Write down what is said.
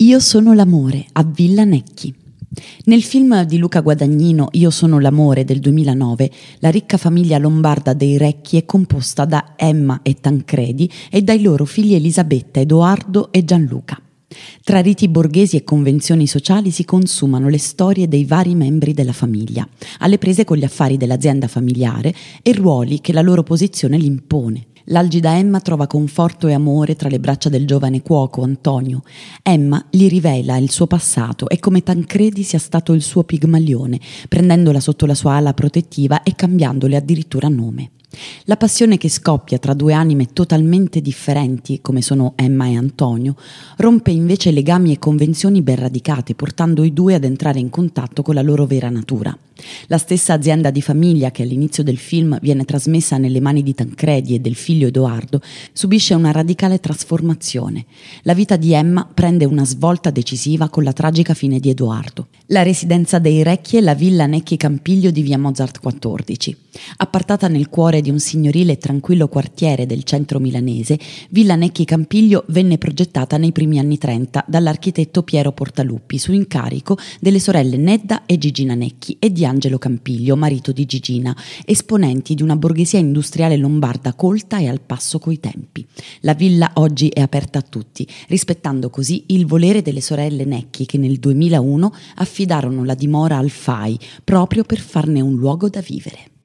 Io sono l'amore a Villa Necchi. Nel film di Luca Guadagnino Io sono l'amore del 2009, la ricca famiglia lombarda dei Recchi è composta da Emma e Tancredi e dai loro figli Elisabetta, Edoardo e Gianluca. Tra riti borghesi e convenzioni sociali si consumano le storie dei vari membri della famiglia, alle prese con gli affari dell'azienda familiare e ruoli che la loro posizione li impone. L'algida Emma trova conforto e amore tra le braccia del giovane cuoco Antonio. Emma gli rivela il suo passato e come Tancredi sia stato il suo pigmalione, prendendola sotto la sua ala protettiva e cambiandole addirittura nome. La passione che scoppia tra due anime totalmente differenti, come sono Emma e Antonio, rompe invece legami e convenzioni ben radicate, portando i due ad entrare in contatto con la loro vera natura. La stessa azienda di famiglia che all'inizio del film viene trasmessa nelle mani di Tancredi e del figlio Edoardo subisce una radicale trasformazione. La vita di Emma prende una svolta decisiva con la tragica fine di Edoardo. La residenza dei Recchi è la villa Necchi Campiglio di via Mozart 14. Appartata nel cuore di un signorile e tranquillo quartiere del centro milanese, Villa Necchi Campiglio venne progettata nei primi anni 30 dall'architetto Piero Portaluppi su incarico delle sorelle Nedda e Gigina Necchi e di Angelo Campiglio, marito di Gigina, esponenti di una borghesia industriale lombarda colta e al passo coi tempi. La villa oggi è aperta a tutti, rispettando così il volere delle sorelle Necchi che nel 2001 affidarono la dimora al FAI proprio per farne un luogo da vivere.